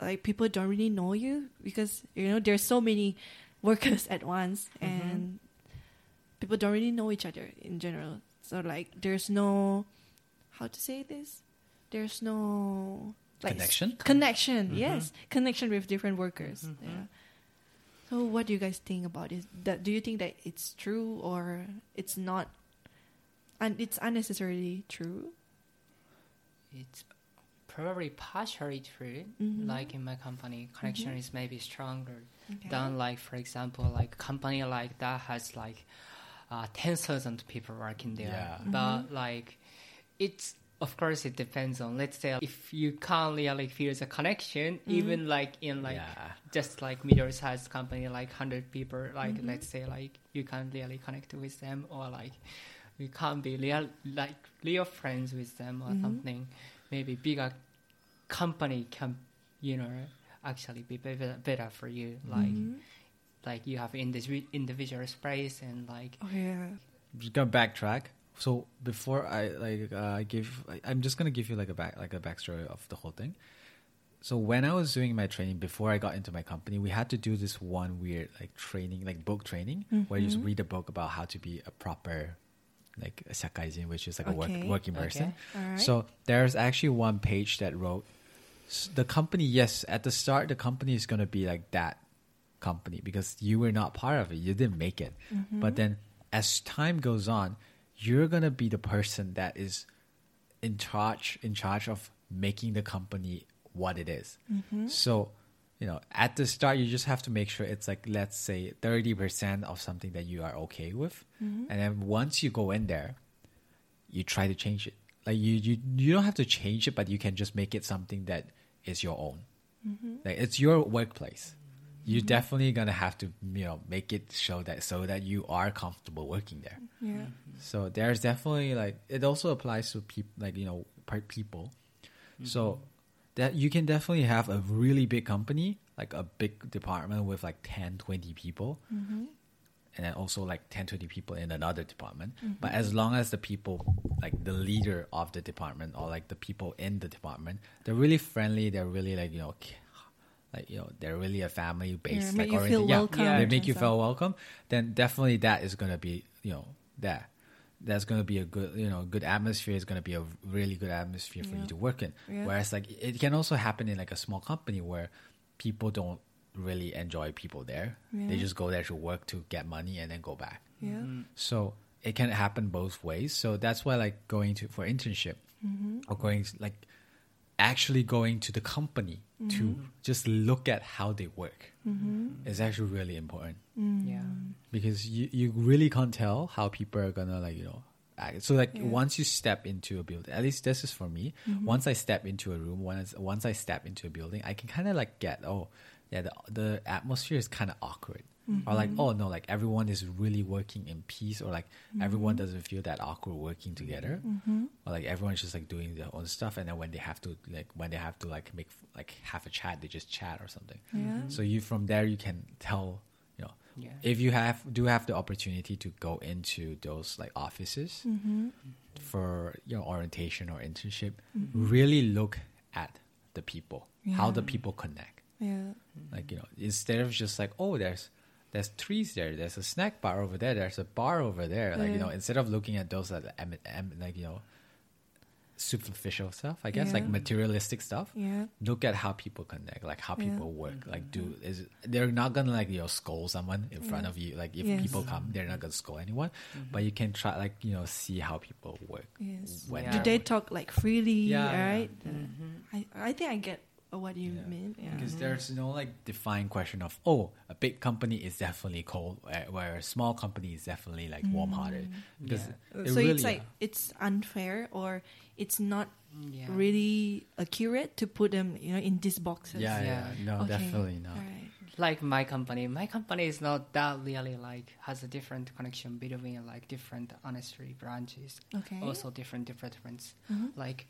like people don't really know you because you know there's so many workers at once and people don't really know each other in general. So like there's no how to say this? There's no like Connection? Connection, Mhm. yes, connection with different workers. Mhm. Yeah. So, what do you guys think about it? That do you think that it's true or it's not and it's unnecessarily true. It's probably partially true. Mhm. Like in my company, connection is maybe stronger Okay. than like for example like company like that has like uh, ten thousand people working there. Yeah. But like it's of course it depends on let's say if you can't really feel the connection even like in like yeah. just like middle sized company like 100 people like let's say like you can't really connect with them or like you can't be real like real friends with them or something maybe bigger company can you know actually be better, better for you like Mhm. Like you have individual individual space and like Oh yeah. just gonna backtrack. So before I like uh, give, I, I'm just gonna give you like a back like a backstory of the whole thing. So when I was doing my training before I got into my company, we had to do this one weird like training, like book training, where you just read a book about how to be a proper like a shakaijin, which is like a work, working person. Okay. All right. So there's actually one page that wrote the company. Yes, at the start, the company is going to be like that company because you were not part of it. You didn't make it. Mm-hmm. But then as time goes on, you're to be the person that is in charge in charge of making the company what it is. Mm-hmm. So, you know, at the start, you just have to make sure it's like, let's say, 30% of something that you are okay with. Mm-hmm. And then once you go in there, you try to change it. Like you, you, you don't have to change it, but you can just make it something that is your own. Mm-hmm. Like it's your workplace. You're mm-hmm. definitely gonna have to, you know, make it show that so that you are comfortable working there. Yeah. So there's definitely like it also applies to people like you know per people. Mm-hmm. So that you can definitely have a really big company, like a big department with like 10, 20 people, Mm-hmm. and then also like 10, 20 people in another department. Mm-hmm. But as long as the people, like the leader of the department or like the people in the department, they're really friendly. They're really like you know. K- Like you know, they're really a family based, Yeah, like make you feel yeah, welcome they make you stuff. feel welcome. Then definitely that is gonna be you know that that's going to be a good you know good atmosphere is going to be a really good atmosphere for Yeah. you to work in Yeah. whereas like it can also happen in like a small company where people don't really enjoy people there they just go there to work to get money and then go back Yeah. so it can happen both ways so that's why like going to for internship Mm-hmm. or going like actually going to the company to mm-hmm. just look at how they work Mm-hmm. is actually really important mm. yeah because you, you really can't tell how people are gonna like you know act. So like Yeah. once you step into a building, at least this is for me. Mm-hmm. Once I step into a room, once once I step into a building, I can kind of like get oh yeah the the atmosphere is kind of awkward. Or like mm-hmm. oh no like everyone is really working in peace or like mm-hmm. everyone doesn't feel that awkward working together. Mm-hmm. Or like everyone's just like doing their own stuff and then when they have to like when they have to like make like have a chat they just chat or something. Yeah. so you from there you can tell you know yeah. if you have do have the opportunity to go into those like offices Mm-hmm. for your orientation or internship really look at the people how the people connect. Yeah. like you know instead of just like oh there's there's trees there there's a snack bar over there there's a bar over there like you know instead of looking at those like, em- em- like you know superficial stuff i guess like materialistic stuff Yeah. look at how people connect, like how Yeah. people work. Like, do is they're not gonna like you know scold someone in front of you. Like, if Yes. people come, they're not gonna scold anyone. But you can try like you know see how people work. Yes. When Yeah. Do they're talk like freely? Yeah, yeah. right. Mhm. I I think I get what do you Yeah. mean. Yeah. Because there's no like defined question of oh a big company is definitely cold where, where a small company is definitely like warm-hearted because Yeah. it so really, it's like it's unfair or it's not yeah really accurate to put them, you know, in these boxes. yeah, yeah, Yeah. no Okay. definitely not Alright. like my company my company is not that really like has a different connection between like different industry branches Okay. also different departments Mhm. like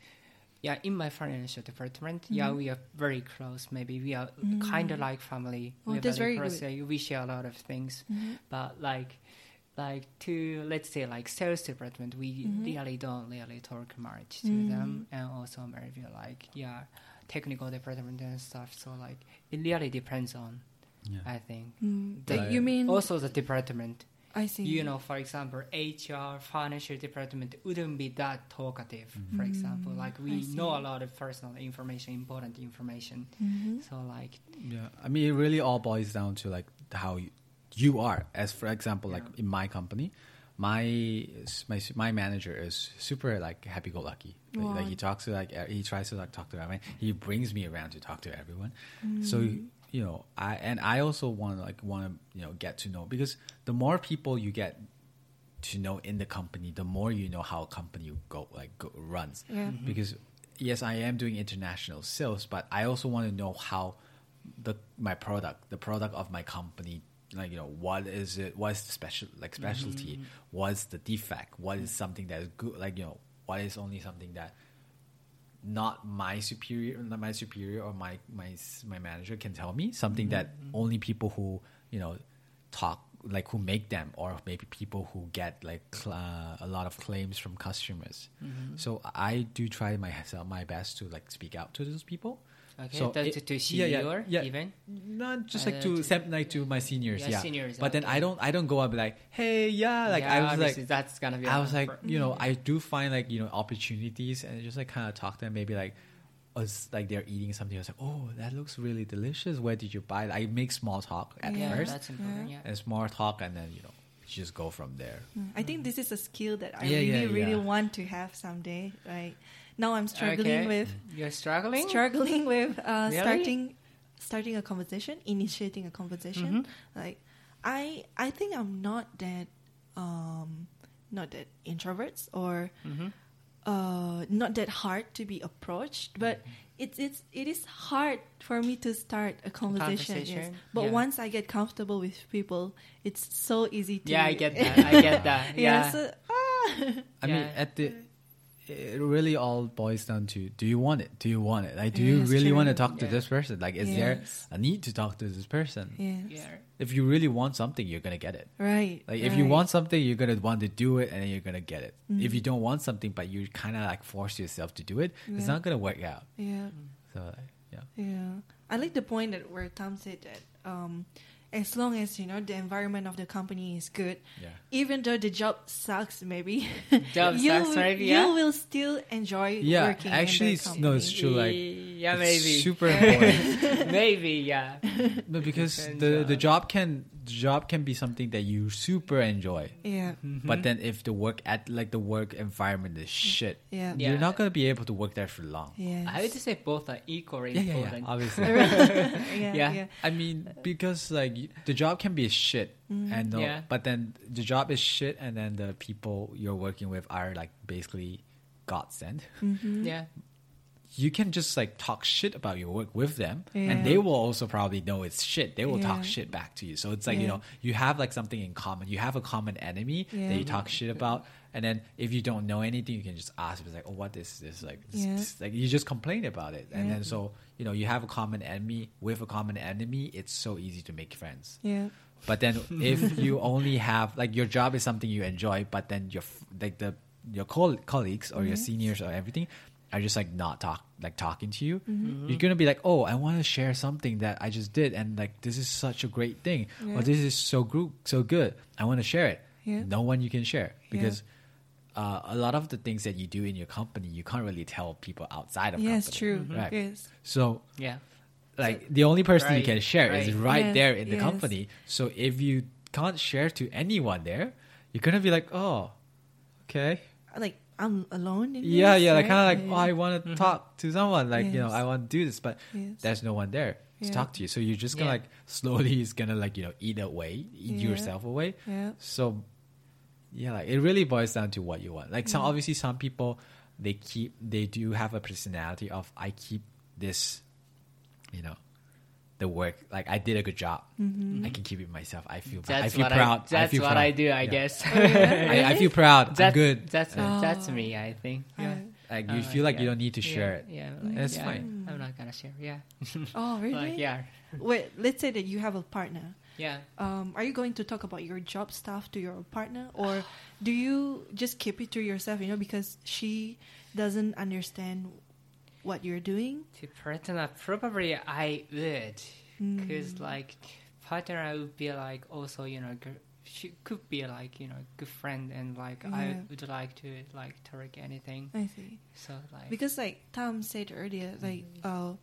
yeah in my financial department yeah Mhm. we are very close maybe we are kind of like family Oh, we're that's very close good. we share a lot of things Mhm. but like like to let's say like sales department we Mhm. really don't really talk much to Mm. them and also maybe like yeah technical department and stuff so like it really depends on yeah. i think Mm, The- you mean also the department I see. you know for example hr financial department wouldn't be that talkative for example like we know a lot of personal information important information Mhm. so like Yeah, I mean, it really all boils down to like how you, you are. As for example, like in my company, my my my manager is super like happy go lucky. Like, like, he talks to like he tries to like talk to everyone. He brings me around to talk to everyone. Mm. So you know, I and I also want to like want to you know get to know because the more people you get to know in the company, the more you know how a company go like go, runs. Yeah. Mm-hmm. Because yes, I am doing international sales, but I also want to know how the my product, the product of my company, like you know, what is it? What is the special like specialty? Mm-hmm. What's the defect? What is something that is good? Like you know, what is only something that not my superior, not my superior or my my my manager can tell me something that only people who you know talk like who make them or maybe people who get like uh, a lot of claims from customers. So I do try myself my best to like speak out to those people. Okay, So to, it- to, to yeah, yeah, yeah. even. Not just Uh, like to to- sem- like to my seniors, Yeah, yeah. seniors, But then. I don't I don't go up like, hey, yeah, like yeah, I was like that's gonna be. I was like, for- you know, I do find like you know opportunities and just like kind of talk to them. Maybe like, us like they're eating something. I was like, oh, that looks really delicious. Where did you buy? it? I make small talk at yeah, first, that's important. Yeah. and small talk, and then you know, just go from there. Mm, I think this is a skill that I Yeah, really, yeah, really yeah. want to have someday. Right now, I'm struggling Okay. with You're struggling. struggling with uh, Really? starting starting a conversation, initiating a conversation. Mm-hmm. Like I I think I'm not that um not that introverts or Mhm. uh not that hard to be approached, but Mm-hmm. it's it's it is hard for me to start a conversation. Yes. But yeah. once I get comfortable with people, it's so easy to Yeah, I get that. I get that. yeah. Yeah. so, ah. I mean, at the it really all boils down to do you want it? Do you want it? Like, do you Yes, really true. want to talk to this person? Like, is Yes. there a need to talk to this person? yes. yeah. If you really want something, you're gonna get it. Right. Like if you want something, you're gonna want to do it, and then you're gonna get it. Mm-hmm. If you don't want something, but you kind of like force yourself to do it, it's not gonna work out. Yeah. So yeah, Yeah, I like the point that where Tom said that um, as long as you know the environment of the company is good, yeah, even though the job sucks, maybe Job you sucks, will, maybe, you will still enjoy yeah. working. Actually, in it's- the no, it's true. Like, yeah, maybe. super important. maybe, yeah. no, because the the job can the job can be something that you super enjoy. Yeah, Mm-hmm. But then if the work at like the work environment is shit, yeah, Yeah. you're not gonna be able to work there for long. yeah. I would say both are equally Yeah, yeah, yeah. important. Obviously. yeah, Yeah. yeah, I mean, because like the job can be shit, Mm-hmm. and no, Yeah. but then the job is shit, and then the people you're working with are like basically God sent. Mm-hmm. Yeah. You can just like talk shit about your work with them, Yeah. and they will also probably know it's shit. They will Yeah. talk shit back to you. So it's like you know you have like something in common. You have a common enemy Yeah. that you talk shit about, and then if you don't know anything, you can just ask. It's like, oh, what is this? Like, this- Yeah. this- like you just complain about it, and Yeah. then so you know you have a common enemy with a common enemy. It's so easy to make friends. yeah, But then if you only have like your job is something you enjoy, but then your like the your col- colleagues or your seniors or everything are just like not talk like talking to you, Mm-hmm. you're gonna be like, oh, I want to share something that I just did, and like this is such a great thing, Yeah. or this is so group so good. I want to share it. Yeah. No one you can share because. Uh, a lot of the things that you do in your company, you can't really tell people outside of yes, company. true. Right. Yes, So Yeah. like the only person you can share is right. right Yes, there in the yes. company. So if you can't share to anyone there, you're gonna be like, oh, okay, like I'm alone. In yeah, this, yeah, like right? kind of like, Yeah. oh, I want to mm-hmm. talk to someone, like you know, I want to do this, but Yes. there's no one there to Yeah. talk to you. So you're just gonna Yeah. like slowly is gonna like you know eat away, eat Yeah. yourself away. yeah, So yeah, like it really boils down to what you want. Like some Yeah. obviously some people they keep they do have a personality of I keep this, you know, the work like I did a good job. Mm-hmm. I can keep it myself. I feel I feel what proud. I. That's feel what proud. I do. I Yeah. guess. I, I feel proud. I'm that's good. That's Oh. that's me. I think. Yeah. Like Uh, you feel like you don't need to Yeah, share it. Yeah, like, That's yeah, fine. I'm not gonna share. Yeah. Oh, really? Like yeah. Wait, let's say that you have a partner. Yeah. Um, are you going to talk about your job stuff to your partner, or do you just keep it to yourself? You know, because she doesn't understand what you're doing. To partner, probably I would, Mm. because like partner, would be like also you know she could be like you know good friend and like I would like to like talk anything. I see. So like Because like Tom said earlier, like uh,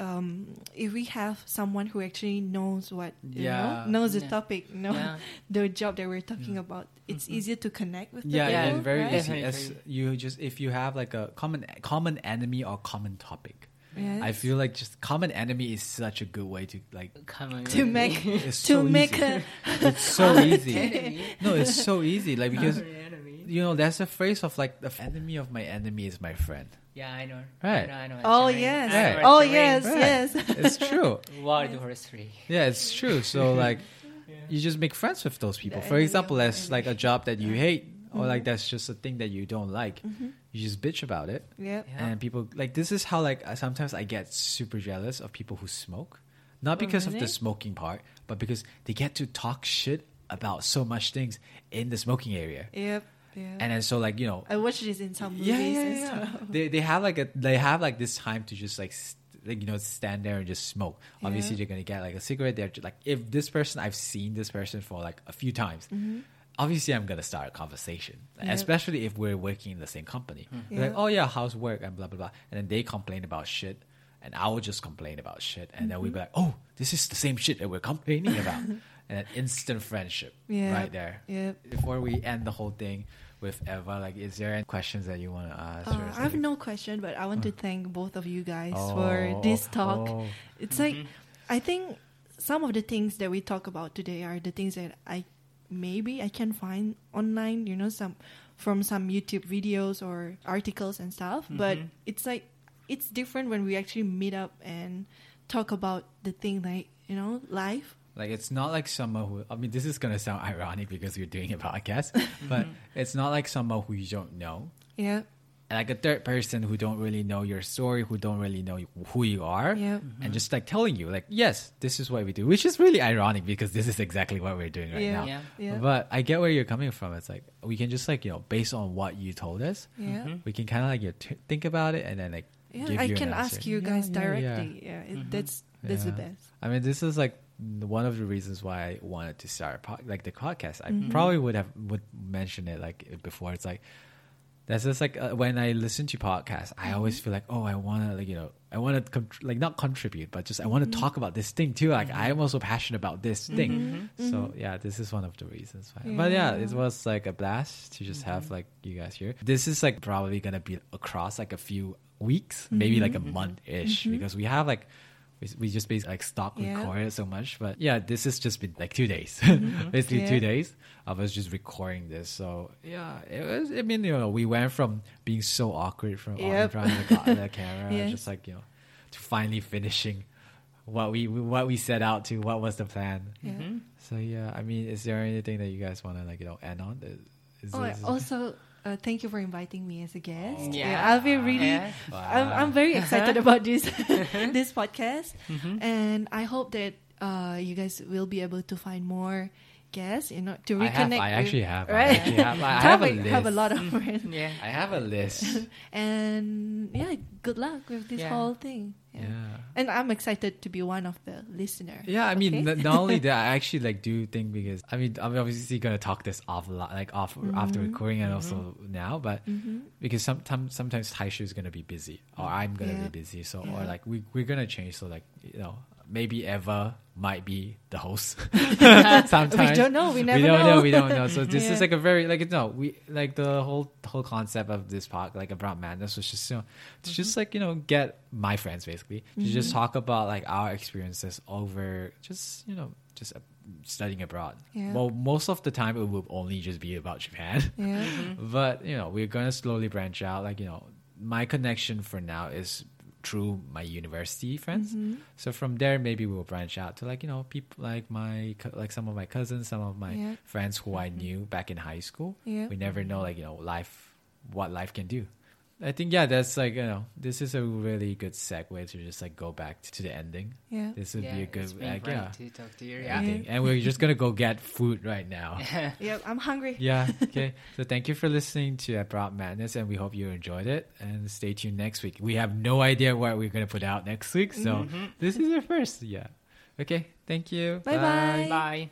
um, if we have someone who actually knows what you Yeah. know, knows the Yeah. topic, know Yeah. the job that we're talking about, it's easier to connect with. The Yeah, Yeah, people, it's very right? easy. As you just if you have like a common common enemy or common topic, Yes. I feel like just common enemy is such a good way to like. Come on. to make It's to so make easy. a It's so easy. enemy. No, it's so easy. Like because enemy. you know there's a phrase of like the enemy of my enemy is my friend. Yeah, I know. Right. I know. I know. oh It's yes I know Right. oh it's yes Right. yes It's true. World War Three. Yeah, it's true. So like, you just make friends with those people. For example, that's like a job that you hate, or like Mm-hmm. that's just a thing that you don't like. You just bitch about it, yep Yeah. and people like this is how like sometimes I get super jealous of people who smoke, not because of the smoking part, but because they get to talk shit about so much things in the smoking area, yep yeah and then so like you know I watched this in some movies yeah, yeah, and yeah. stuff. They they have like a they have like this time to just like. St- like you know, stand there and just smoke. Obviously, Yeah. they're gonna get like a cigarette. They're ju- like, if this person I've seen this person for like a few times, Mm-hmm. obviously I'm gonna start a conversation. Yeah. Especially if we're working in the same company. They're Like, oh yeah, how's work and blah blah blah. And then they complain about shit, and I will just complain about shit, and then we'd be Mm-hmm. like, oh, this is the same shit that we're complaining about, and an instant friendship Yeah. right there Yep. before we end the whole thing with Eva, like, is there any questions that you want to ask? Uh, I have something? no question, but I want to uh. thank both of you guys Oh, for this talk. oh. It's like mm-hmm. I think some of the things that we talk about today are the things that I maybe I can find online, you know, some from some YouTube videos or articles and stuff. But mm-hmm. it's like it's different when we actually meet up and talk about the thing like, you know, life. Like, it's not like someone who, I mean, this is going to sound ironic because we're doing a podcast, but mm-hmm. it's not like someone who you don't know. Yeah. Like a third person who don't really know your story, who don't really know who you are, Yeah. and just like telling you, like, yes, this is what we do, which is really ironic because this is exactly what we're doing right Yeah. now. Yeah. Yeah. But I get where you're coming from. It's like we can just like you know, based on what you told us, Yeah. Mm-hmm. we can kind of like you know, t- think about it and then like Yeah, give I you an can answer. ask you Yeah, guys yeah, yeah. directly. Yeah, it, mm-hmm. that's that's the best. I mean, this is like one of the reasons why I wanted to start a pod, like the podcast. I Mm-hmm. probably would have would mention it like before. It's like that's just like uh, when I listen to podcasts, I always Mm-hmm. feel like oh, I want to like you know I want to contr like not contribute, but just I want to Mm-hmm. talk about this thing too. Like I am also passionate about this thing. Mm-hmm. So yeah, this is one of the reasons why. But yeah, it was like a blast to just have like you guys here. This is like probably gonna be across like a few weeks, maybe like a Mm-hmm. month ish, because we have like we, we just basically like stock Yeah. recorded so much. But yeah, this has just been like two days, mm-hmm. basically Yeah. two days of us just recording this. So yeah, it was. I mean, you know, we went from being so awkward from Yep. in front of the, the camera, Yes. just like you know, to finally finishing what we what we set out to. What was the plan? Yeah. Mm-hmm. So yeah, I mean, is there anything that you guys want to like you know end on? Is, is Oh, this- also, uh, thank you for inviting me as a guest. Yeah. I'll be really. Yeah. I'm, I'm very excited about this this podcast, and I hope that uh, you guys will be able to find more guests. You know, to I reconnect. have. I actually have. I Right. actually have. I have, have a a, have a list. lot of friends, Yeah. I have a list. and yeah, good luck with this Yeah. whole thing. Yeah. yeah. And I'm excited to be one of the listeners. Yeah, I mean, Okay? n- not only that, I actually like do think because I mean, I'm obviously gonna talk this off a lot, like off after Mm-hmm. recording and also now, but because sometimes sometimes Taishu is gonna be busy or I'm gonna Yeah. be busy, so or like we we're gonna change, so like you know maybe Eva might be the host. sometimes We don't know. We never we don't know. We don't know. So this Yeah. is like a very like no, we like the whole whole concept of this park, like Abroad Madness, was just you know, to just Mm-hmm. like you know get my friends basically to just talk about like our experiences over just you know just uh, studying abroad. Yeah. Well, most of the time it will only just be about Japan, Yeah. but you know we're gonna slowly branch out. Like you know, my connection for now is through my university friends. Mm-hmm. So from there, maybe we'll branch out to like you know people like my like some of my cousins, some of my Yeah. friends who I knew back in high school. Yeah. We never know like you know life, what life can do. I think yeah, that's like you know this is a really good segue to just like go back to the ending. Yeah. This would yeah, be a good it's been like, yeah. to talk to you. I Yeah. think. And we're just gonna go get food right now. Yep. I'm hungry. yeah. Okay. So thank you for listening to Abroad Madness, and we hope you enjoyed it. And stay tuned next week. We have no idea what we're gonna put out next week, so mm-hmm. this is our first. Yeah. Okay. Thank you. Bye-bye. Bye.